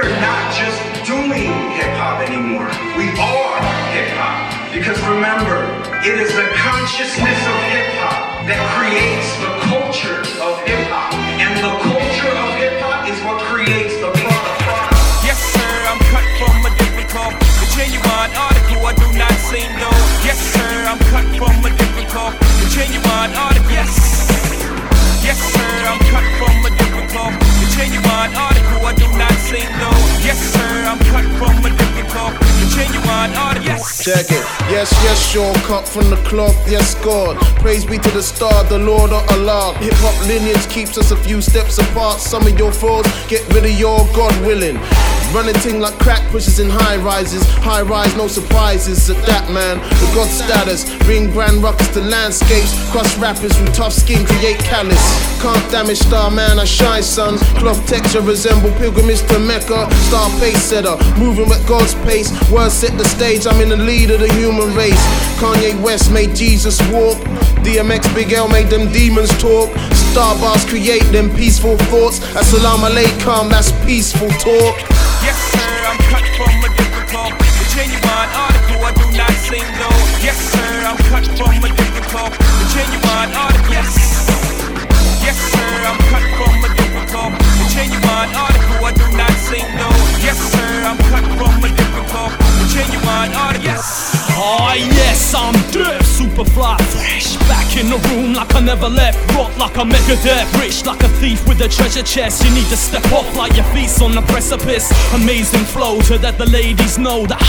we are not just doing hip hop anymore. We are hip hop. Because remember, it is the consciousness Check it. Yes, yes, Sean, cut from the cloth. Yes, God. Praise be to the star, the Lord of Allah. Hip hop lineage keeps us a few steps apart. Some of your foes get rid of your God willing. Running ting like crack pushes in high rises. High rise, no surprises at that man. The God status, bring grand ruckus to landscapes. Cross rappers from tough skin, create callous. Can't damage star man, I shine son. Cloth texture resemble pilgrimage to Mecca. Star pace setter, moving at God's pace. Words set the stage, I'm in the lead of the human race. Kanye West made Jesus walk. DMX Big L made them demons talk. Star bars create them peaceful thoughts. Assalamu alaikum, that's peaceful talk. Sing. Yes, sir, I'm cut from a different cloth. The genuine article. Yes. Yes, sir, I'm cut from a different cloth. The genuine article, I do not sing though. Yes, sir, I'm cut from a different cloth. The genuine article. Yes. Oh yes, I'm super in the room like I never left. Rock like a Megadeth, rich like a thief with a treasure chest. You need to step off like your feet's on the precipice. Amazing flow to that the ladies know that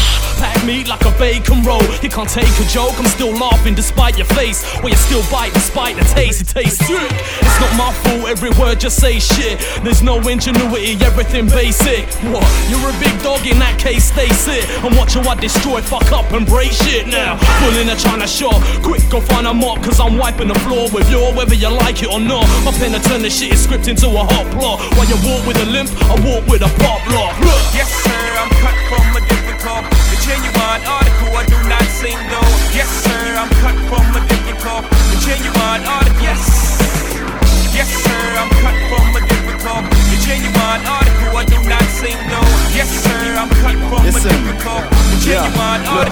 Pack me like a bacon roll. You can't take a joke, I'm still laughing despite your face. Well you still bite despite the taste, it tastes sick. It's not my fault, every word just say shit. There's no ingenuity, everything basic. What, you're a big dog in that case, stay sit And watch how I destroy, fuck up and break shit. Now Full in a China shop, quick go find a mop Cause I'm wiping the floor with your whether you like it or not. My pen to turn the shit is script into a hot plot While you walk with a limp, I walk with a pop lock Look. Yes, sir, I'm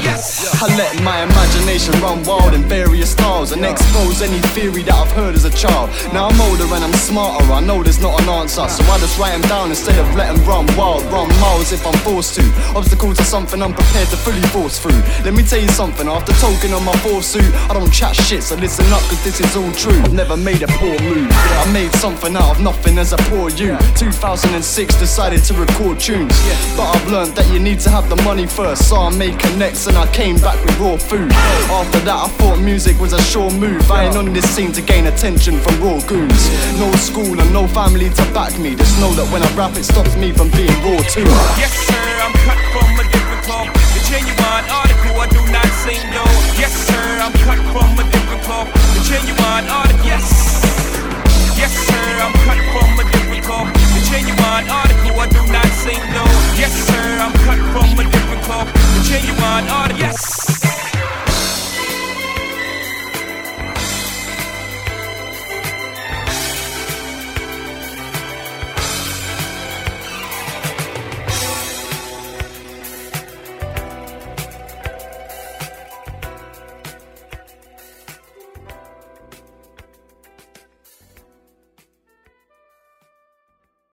Yes. I let my imagination run wild in various styles and expose any theory that I've heard as a child. Now I'm older and I'm smarter, I know there's not an answer, so I just write them down instead of let them run wild, run miles if I'm forced to. Obstacle to something I'm prepared to fully force through. Let me tell you something, after token on my suit, I don't chat shit, so listen up, cause this is all true. I've never made a poor move. I made something out of nothing as a poor you. 2006 decided to record tunes, but I've learned that you need to have the money first, so I made and I came back with raw food. After that, I thought music was a sure move. I ain't on this scene to gain attention from raw goons. No school and no family to back me. Just know that when I rap, it stops me from being raw too. Yes, sir, I'm cut from a different cloth. The genuine article, I do not sing. Yes. Yes, sir, I'm cut from a different cloth. The genuine